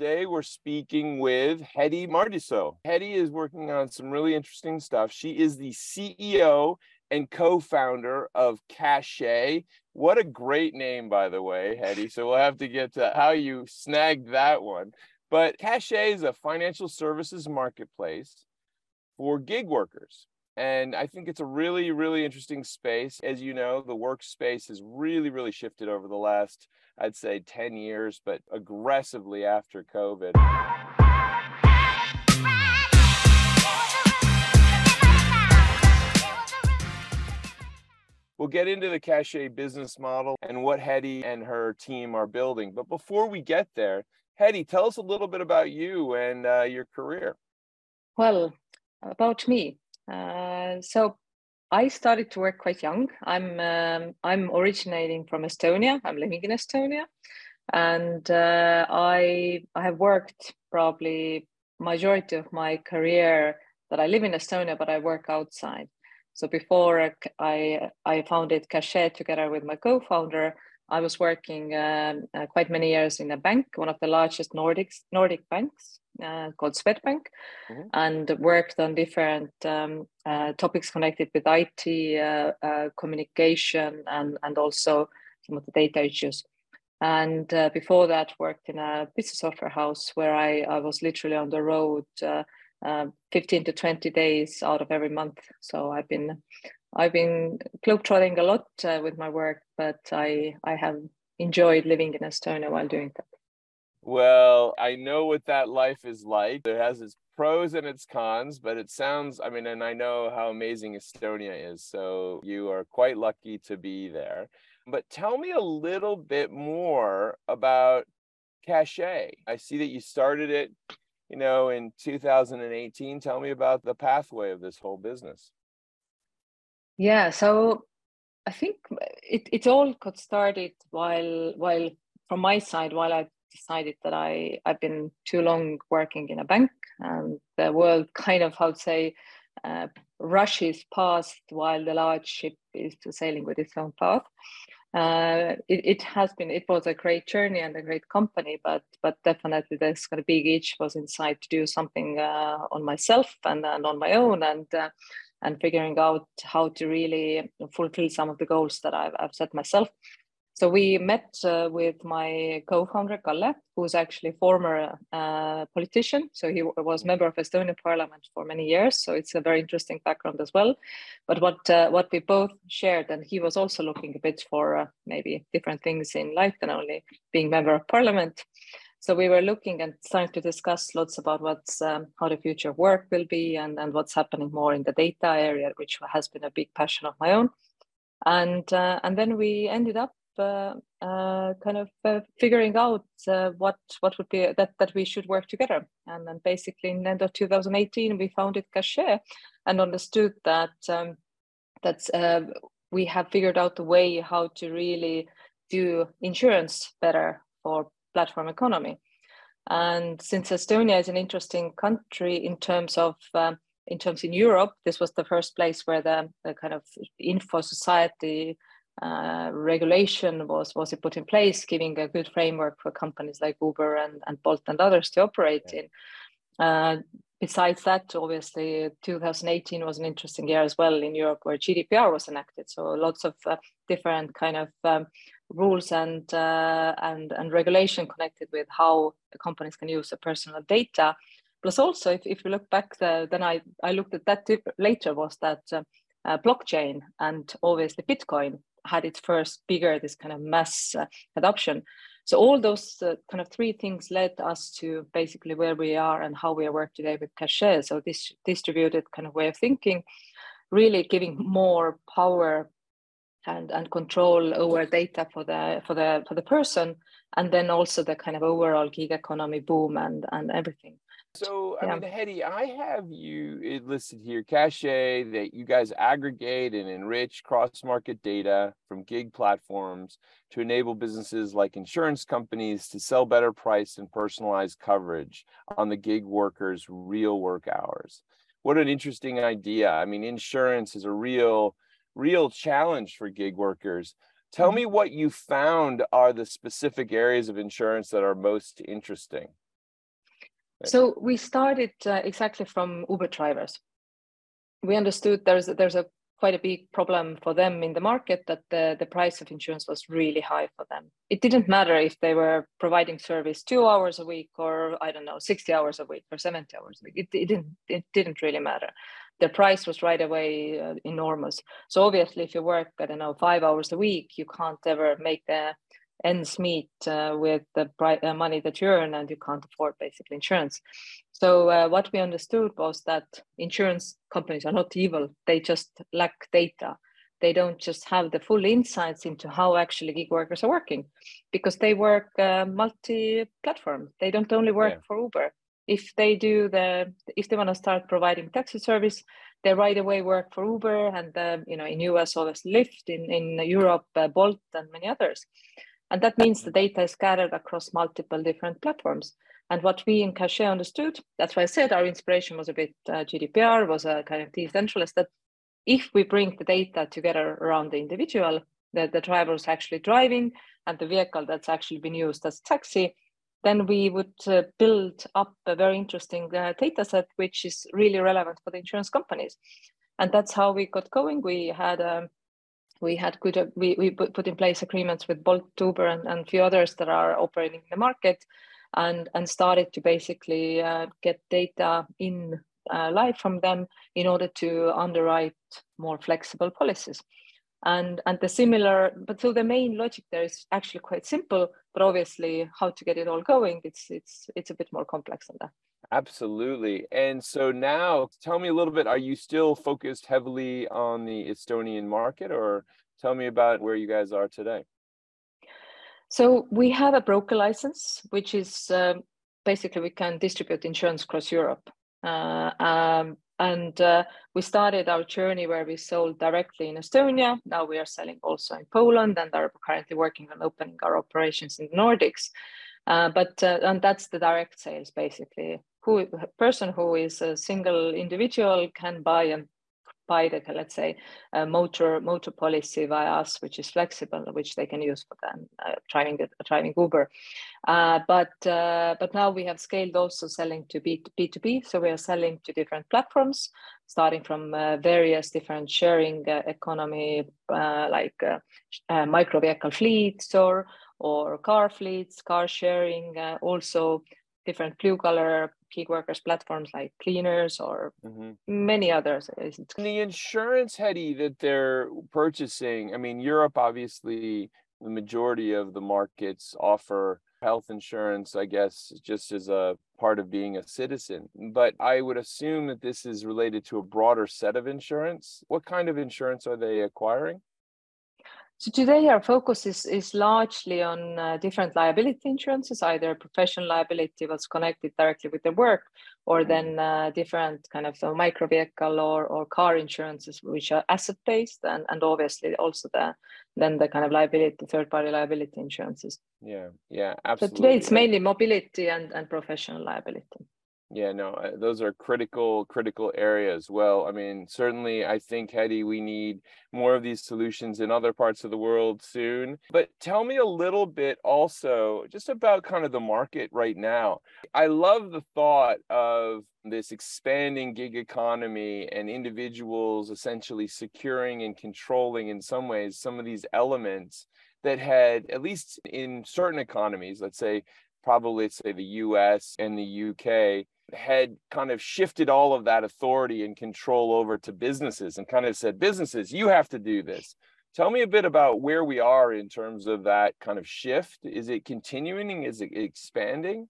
Today we're speaking with Hedi Mardisoo. Hedi is working on some really interesting stuff. She is the CEO and co-founder of Cachet. What a great name, by the way, Hedi. So we'll have to get to how you snagged that one. But Cachet is a financial services marketplace for gig workers. And I think it's a really, really interesting space. As you know, the workspace has really, really shifted over the last I'd say 10 years, but aggressively after COVID. We'll get into the Cachet business model and what Hedi and her team are building. But before we get there, Hedi, tell us a little bit about you and uh, your career. Well, about me. Uh, so I started to work quite young. I'm um, I'm originating from Estonia. I'm living in Estonia, and uh, I I have worked probably majority of my career that I live in Estonia, but I work outside. So before I I founded Cachet together with my co-founder, I was working um, uh, quite many years in a bank, one of the largest Nordic Nordic banks uh, called Swedbank, mm-hmm. and worked on different um, uh, topics connected with IT, uh, uh, communication, and and also some of the data issues. And uh, before that, worked in a business software house where I, I was literally on the road. 15 to 20 days out of every month. So I've been I've been globetrotting a lot uh, with my work, but I I have enjoyed living in Estonia while doing that. Well, I know what that life is like. It has its pros and its cons, but it sounds, I mean, and I know how amazing Estonia is. So you are quite lucky to be there. But tell me a little bit more about Cachet. I see that you started it, you know, in 2018. Tell me about the pathway of this whole business. Yeah, so I think it, it all got started while while from my side while I decided that I I've been too long working in a bank and the world kind of how to say uh, rushes past while the large ship is sailing with its own path. Uh, it, it has been it was a great journey and a great company, but but definitely kind of big itch was inside to do something uh, on myself and, and on my own and uh, and figuring out how to really fulfill some of the goals that I've, I've set myself. So we met uh, with my co-founder Kalle, who's actually former uh, politician. So he was member of Estonian Parliament for many years. So it's a very interesting background as well. But what uh, what we both shared, and he was also looking a bit for uh, maybe different things in life than only being member of Parliament. So we were looking and starting to discuss lots about what's um, how the future work will be and, and what's happening more in the data area, which has been a big passion of my own. And uh, and then we ended up kind of uh, figuring out uh, what what would be that that we should work together. And then basically in the end of 2018, we founded Cachet and understood that um, that uh, we have figured out a way how to really do insurance better for platform economy. And since Estonia is an interesting country in terms of um, in terms in Europe, this was the first place where the, the kind of info society uh, regulation was was put in place, giving a good framework for companies like Uber and, and Bolt and others to operate yeah. in. Uh, besides that, obviously, 2018 was an interesting year as well in Europe, where GDPR was enacted. So lots of uh, different kind of um, rules and uh, and and regulation connected with how companies can use the personal data. Plus, also, if, if you look back, the, then I I looked at that later was that uh, blockchain and obviously Bitcoin had its first bigger this kind of mass uh, adoption. So all those uh, kind of three things led us to basically where we are and how we work today with Cachet. So this distributed kind of way of thinking, really giving more power and, and control over data for the for the for the person and then also the kind of overall gig economy boom and and everything. So, I yeah. mean, Hedi, I have you listed here, Cachet, that you guys aggregate and enrich cross market data from gig platforms to enable businesses like insurance companies to sell better priced and personalized coverage on the gig workers' real work hours. What an interesting idea. I mean, insurance is a real, real challenge for gig workers. Tell mm-hmm. me what you found are the specific areas of insurance that are most interesting. So we started uh, exactly from Uber drivers. We understood there's there's a quite a big problem for them in the market that the, the price of insurance was really high for them. It didn't matter if they were providing service two hours a week or I don't know, 60 hours a week or 70 hours a week. It, it didn't it didn't really matter. The price was right away uh, enormous. So obviously if you work, I don't know, five hours a week, you can't ever make the ends meet uh, with the uh, money that you earn and you can't afford basically insurance. So uh, what we understood was that insurance companies are not evil. They just lack data. They don't just have the full insights into how actually gig workers are working because they work uh, multi-platform. They don't only work yeah. for Uber. If they do the, if they want to start providing taxi service, they right away work for Uber and uh, you know in US obviously Lyft, in in Europe uh, Bolt and many others. And that means the data is scattered across multiple different platforms. And what we in Cachet understood, that's why I said our inspiration was a bit uh, GDPR, was a kind of decentralized, that if we bring the data together around the individual, that the driver is actually driving and the vehicle that's actually been used as taxi, then we would uh, build up a very interesting uh, data set, which is really relevant for the insurance companies. And that's how we got going. We had um, we had good uh, we, we put in place agreements with Bolt, Uber, and, and a few others that are operating in the market, and and started to basically uh, get data in uh, live from them in order to underwrite more flexible policies. And and the similar, but so the main logic there is actually quite simple, but obviously how to get it all going, it's it's it's a bit more complex than that. Absolutely. And so now tell me a little bit, are you still focused heavily on the Estonian market or tell me about where you guys are today? So we have a broker license, which is um, basically we can distribute insurance across Europe. Uh, um, and uh, we started our journey where we sold directly in Estonia. Now we are selling also in Poland and are currently working on opening our operations in the Nordics. Uh, but uh, and that's the direct sales basically who person who is a single individual can buy and buy the let's say a motor motor policy via us which is flexible which they can use for them uh, driving driving uber. Uh, but uh, but now we have scaled also selling to B, b2b so we are selling to different platforms starting from uh, various different sharing uh, economy uh, like micro vehicle fleets or or car fleets car sharing also different blue collar gig workers platforms like cleaners or mm-hmm. many others. The insurance Hedi that they're purchasing i mean europe obviously the majority of the markets offer health insurance i guess just as a part of being a citizen. But i would assume that this is related to a broader set of insurance. What kind of insurance are they acquiring so today our focus is, is largely on uh, different liability insurances, either professional liability was connected directly with the work, or mm-hmm. then uh, different kind of uh, micro vehicle or, or car insurances, which are asset based, and, and obviously also the then the kind of liability, third party liability insurances. Yeah, yeah, absolutely. So today it's mainly mobility and, and professional liability yeah no those are critical critical areas well. I mean certainly i think Hedi, we need more of these solutions in other parts of the world soon. But tell me a little bit also just about kind of the market right now. I love the thought of this expanding gig economy and individuals essentially securing and controlling in some ways some of these elements that had at least in certain economies let's say probably say the US and the UK had kind of shifted all of that authority and control over to businesses and kind of said, businesses, you have to do this. Tell me a bit about where we are in terms of that kind of shift. Is it continuing? Is it expanding?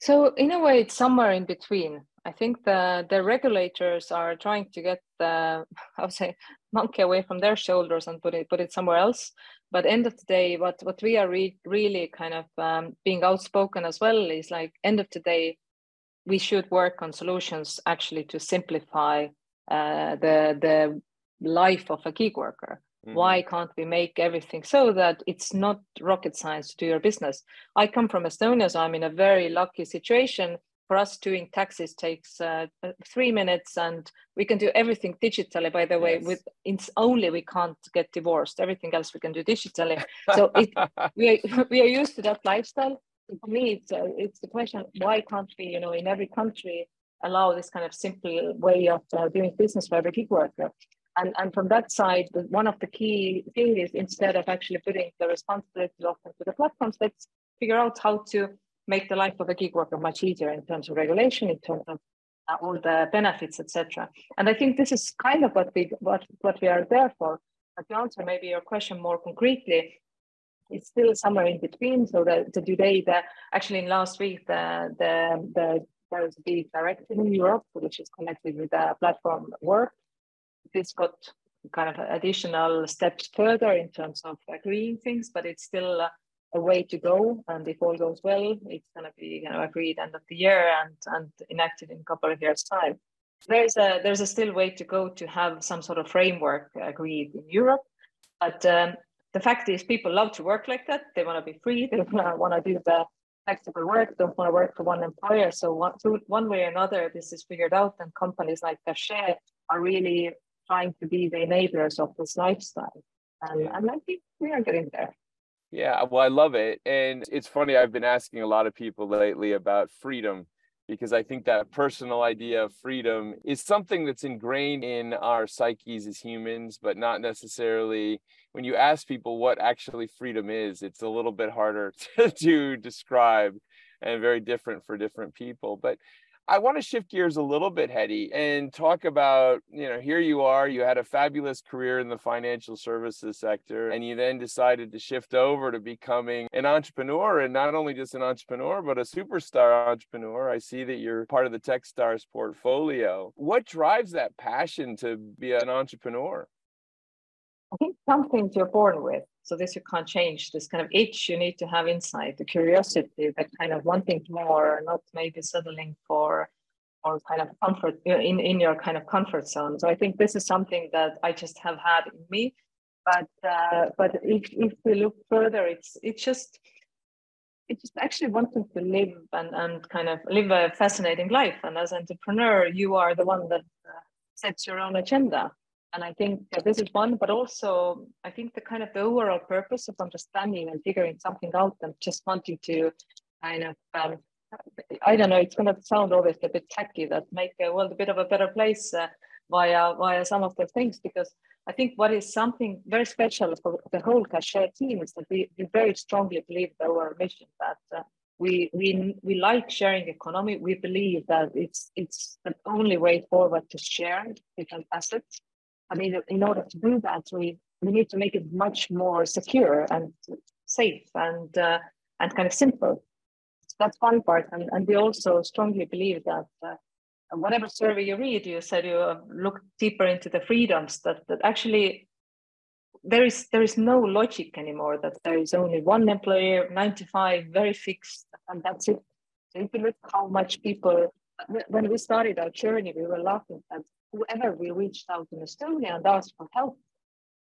So, in a way, it's somewhere in between. I think the, the regulators are trying to get the, I would say, monkey away from their shoulders and put it put it somewhere else. But end of the day what what we are re- really kind of um, being outspoken as well is like end of the day we should work on solutions actually to simplify uh, the the life of a gig worker mm-hmm. why can't we make everything so that it's not rocket science to do your business i come from estonia so i'm in a very lucky situation for us doing taxes takes uh, three minutes and we can do everything digitally by the way yes. with it's only we can't get divorced. Everything else we can do digitally. So it, we, are, we are used to that lifestyle. For me it's, uh, it's the question why can't we you know in every country allow this kind of simple way of uh, doing business for every gig worker? And, and from that side one of the key things is instead of actually putting the responsibility often to the platforms let's figure out how to make the life of a gig worker much easier in terms of regulation, in terms of uh, all the benefits, etc. And I think this is kind of what we what what we are there for. But to answer maybe your question more concretely, it's still somewhere in between. So the, the today, the actually in last week, the the the there's the directive in Europe which is connected with the platform work. This got kind of additional steps further in terms of agreeing things, but it's still uh, a way to go. And if all goes well, it's going to be you know agreed end of the year and and enacted in a couple of years' time. There's a there's a still way to go to have some sort of framework agreed in Europe, but um, the fact is people love to work like that. They want to be free. They want to do the flexible work. Don't want to work for one employer. So one, one way or another, this is figured out, and companies like Cachet are really trying to be the enablers of this lifestyle. And, and I think we are getting there. Yeah, well, I love it. And it's funny, I've been asking a lot of people lately about freedom because I think that personal idea of freedom is something that's ingrained in our psyches as humans, but not necessarily when you ask people what actually freedom is, it's a little bit harder to, to describe and very different for different people. But I want to shift gears a little bit, Hedi, and talk about, you know, here you are, you had a fabulous career in the financial services sector, and you then decided to shift over to becoming an entrepreneur, and not only just an entrepreneur, but a superstar entrepreneur. I see that you're part of the Techstars portfolio. What drives that passion to be an entrepreneur? I think something you're born with. So this you can't change. This kind of itch you need to have inside, the curiosity, that kind of wanting more, not maybe settling for or kind of comfort in, in your kind of comfort zone. So I think this is something that I just have had in me. But uh, but if, if we look further, it's it's just it's just actually wanting to live and, and kind of live a fascinating life. And as an entrepreneur, you are the one that uh, sets your own agenda and I think this is one, but also I think the kind of the overall purpose of understanding and figuring something out and just wanting to kind of, um, I don't know, it's going to sound always a bit tacky that make the world a bit of a better place uh, via via some of the things because I think what is something very special for the whole Cachet team is that we, we very strongly believe our mission that uh, we we we like sharing economy. We believe that it's it's the only way forward to share different assets I mean, in order to do that, we, we need to make it much more secure and safe and uh, and kind of simple. So that's one part, and, and we also strongly believe that uh, whatever survey you read, you said you look deeper into the freedoms that that actually there is there is no logic anymore that there is only one employer, 95, very fixed, and that's it. So if you look how much people when we started our journey, we were laughing at whoever we reached out in Estonia and asked for help,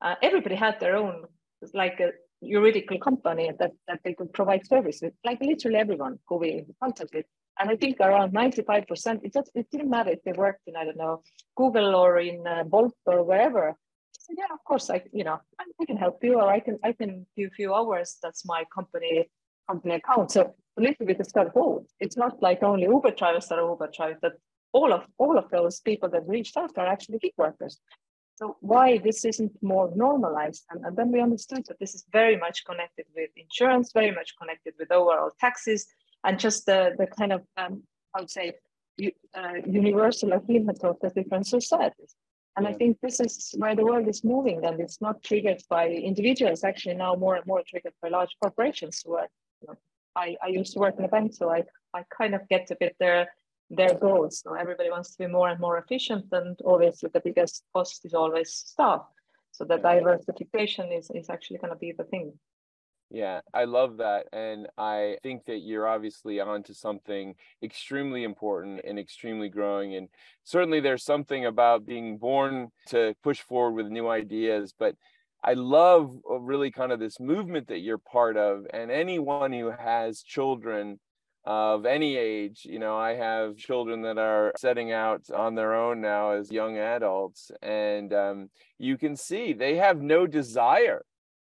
uh, everybody had their own, like a juridical company that, that they could provide services, like literally everyone who we contacted. And I think around 95%, it, just, it didn't matter if they worked in, I don't know, Google or in uh, Bolt or wherever. So yeah, of course, I, you know, I can help you or I can, I can a few hours. That's my company, company account. So a little bit of stuff. Oh, it's not like only Uber drivers that are Uber drivers, that all of all of those people that reached out are actually gig workers. So why this isn't more normalized? And, and then we understood that this is very much connected with insurance, very much connected with overall taxes, and just the, the kind of, um, I would say, uh, universal agreement of the different societies. And yeah. I think this is where the world is moving, and it's not triggered by individuals, actually now more and more triggered by large corporations who are, you know, I, I used to work in a bank, so I, I kind of get a bit there their goals. So everybody wants to be more and more efficient, and obviously the biggest cost is always staff. So the diversification is, is actually going to be the thing. Yeah, I love that. And I think that you're obviously onto something extremely important and extremely growing. And certainly there's something about being born to push forward with new ideas. But I love uh, really kind of this movement that you're part of. And anyone who has children of any age, you know, I have children that are setting out on their own now as young adults. And um, you can see they have no desire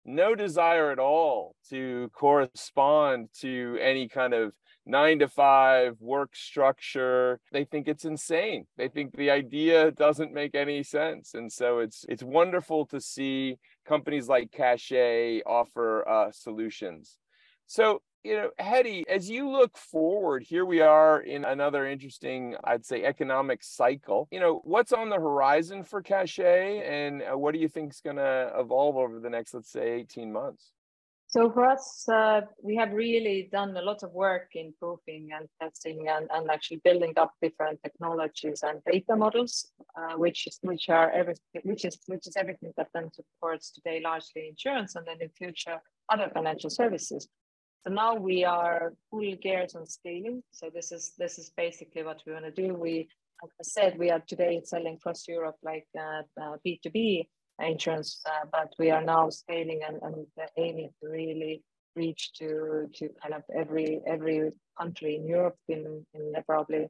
no desire at all to correspond to any kind of nine to five work structure they think it's insane they think the idea doesn't make any sense and so it's it's wonderful to see companies like Cachet offer uh, solutions so you know, Hedi, as you look forward, here we are in another interesting, I'd say, economic cycle. You know, what's on the horizon for Cachet and uh, what do you think is going to evolve over the next, let's say, 18 months? So for us, uh, we have really done a lot of work in proofing and testing and, and actually building up different technologies and data models, uh, which is which are everything, which is which is everything that then supports today largely insurance and then in future other financial services. So now we are full gears on scaling. So this is this is basically what we want to do. We, like I said, we are today selling across Europe like uh, uh, B2B insurance, uh, but we are now scaling and, and aiming to really reach to to kind of every every country in Europe in, in probably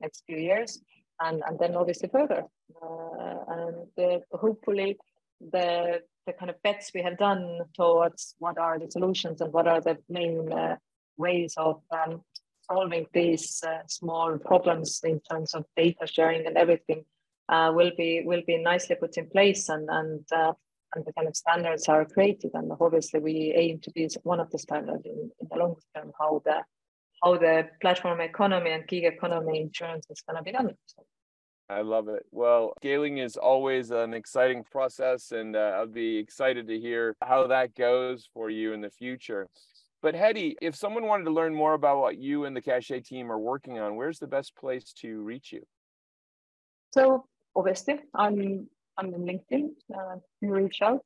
next few years, and and then obviously further, uh, and uh, hopefully the the kind of bets we have done towards what are the solutions and what are the main uh, ways of um, solving these uh, small problems in terms of data sharing and everything uh, will be will be nicely put in place and and uh, and the kind of standards are created and obviously we aim to be one of the standards in, in the long term how the how the platform economy and gig economy insurance is going to be done. So I love it. Well, scaling is always an exciting process, and uh, I'll be excited to hear how that goes for you in the future. But Hedi, if someone wanted to learn more about what you and the Cachet team are working on, where's the best place to reach you? So obviously, I'm I'm on LinkedIn. Uh, reach out.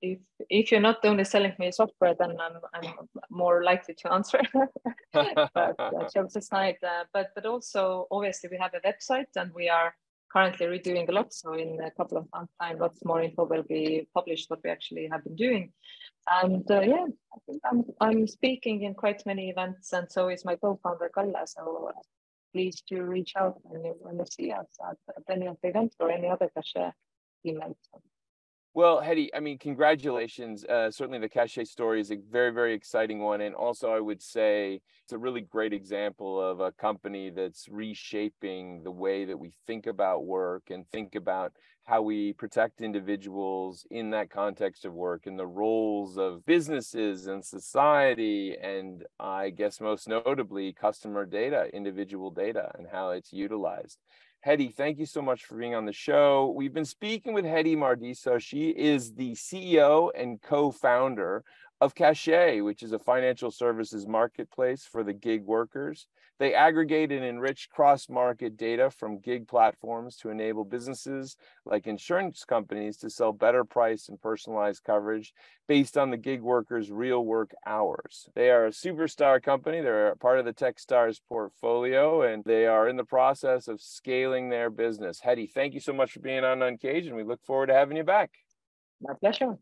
If if you're not only selling me software, then I'm I'm more likely to answer. but uh, jokes aside, uh, but but also obviously we have a website and we are currently redoing a lot. So in a couple of months' time, lots more info will be published what we actually have been doing. And uh, yeah, I think I'm I'm speaking in quite many events, and so is my co-founder Kalle. So uh, please do reach out when you want to see us at, at any of the events or any other Cachet events. Well, Hedi, I mean, congratulations. Uh, certainly, the Cachet story is a very, very exciting one. And also, I would say it's a really great example of a company that's reshaping the way that we think about work and think about how we protect individuals in that context of work and the roles of businesses and society. And I guess most notably, customer data, individual data, and how it's utilized. Hedi, thank you so much for being on the show. We've been speaking with Hedi Mardisoo. She is the CEO and co-founder of Cachet, which is a financial services marketplace for the gig workers. They aggregate and enrich cross market data from gig platforms to enable businesses like insurance companies to sell better price and personalized coverage based on the gig workers' real work hours. They are a superstar company. They're part of the Techstars portfolio and they are in the process of scaling their business. Hedi, thank you so much for being on Uncaged and we look forward to having you back. My pleasure.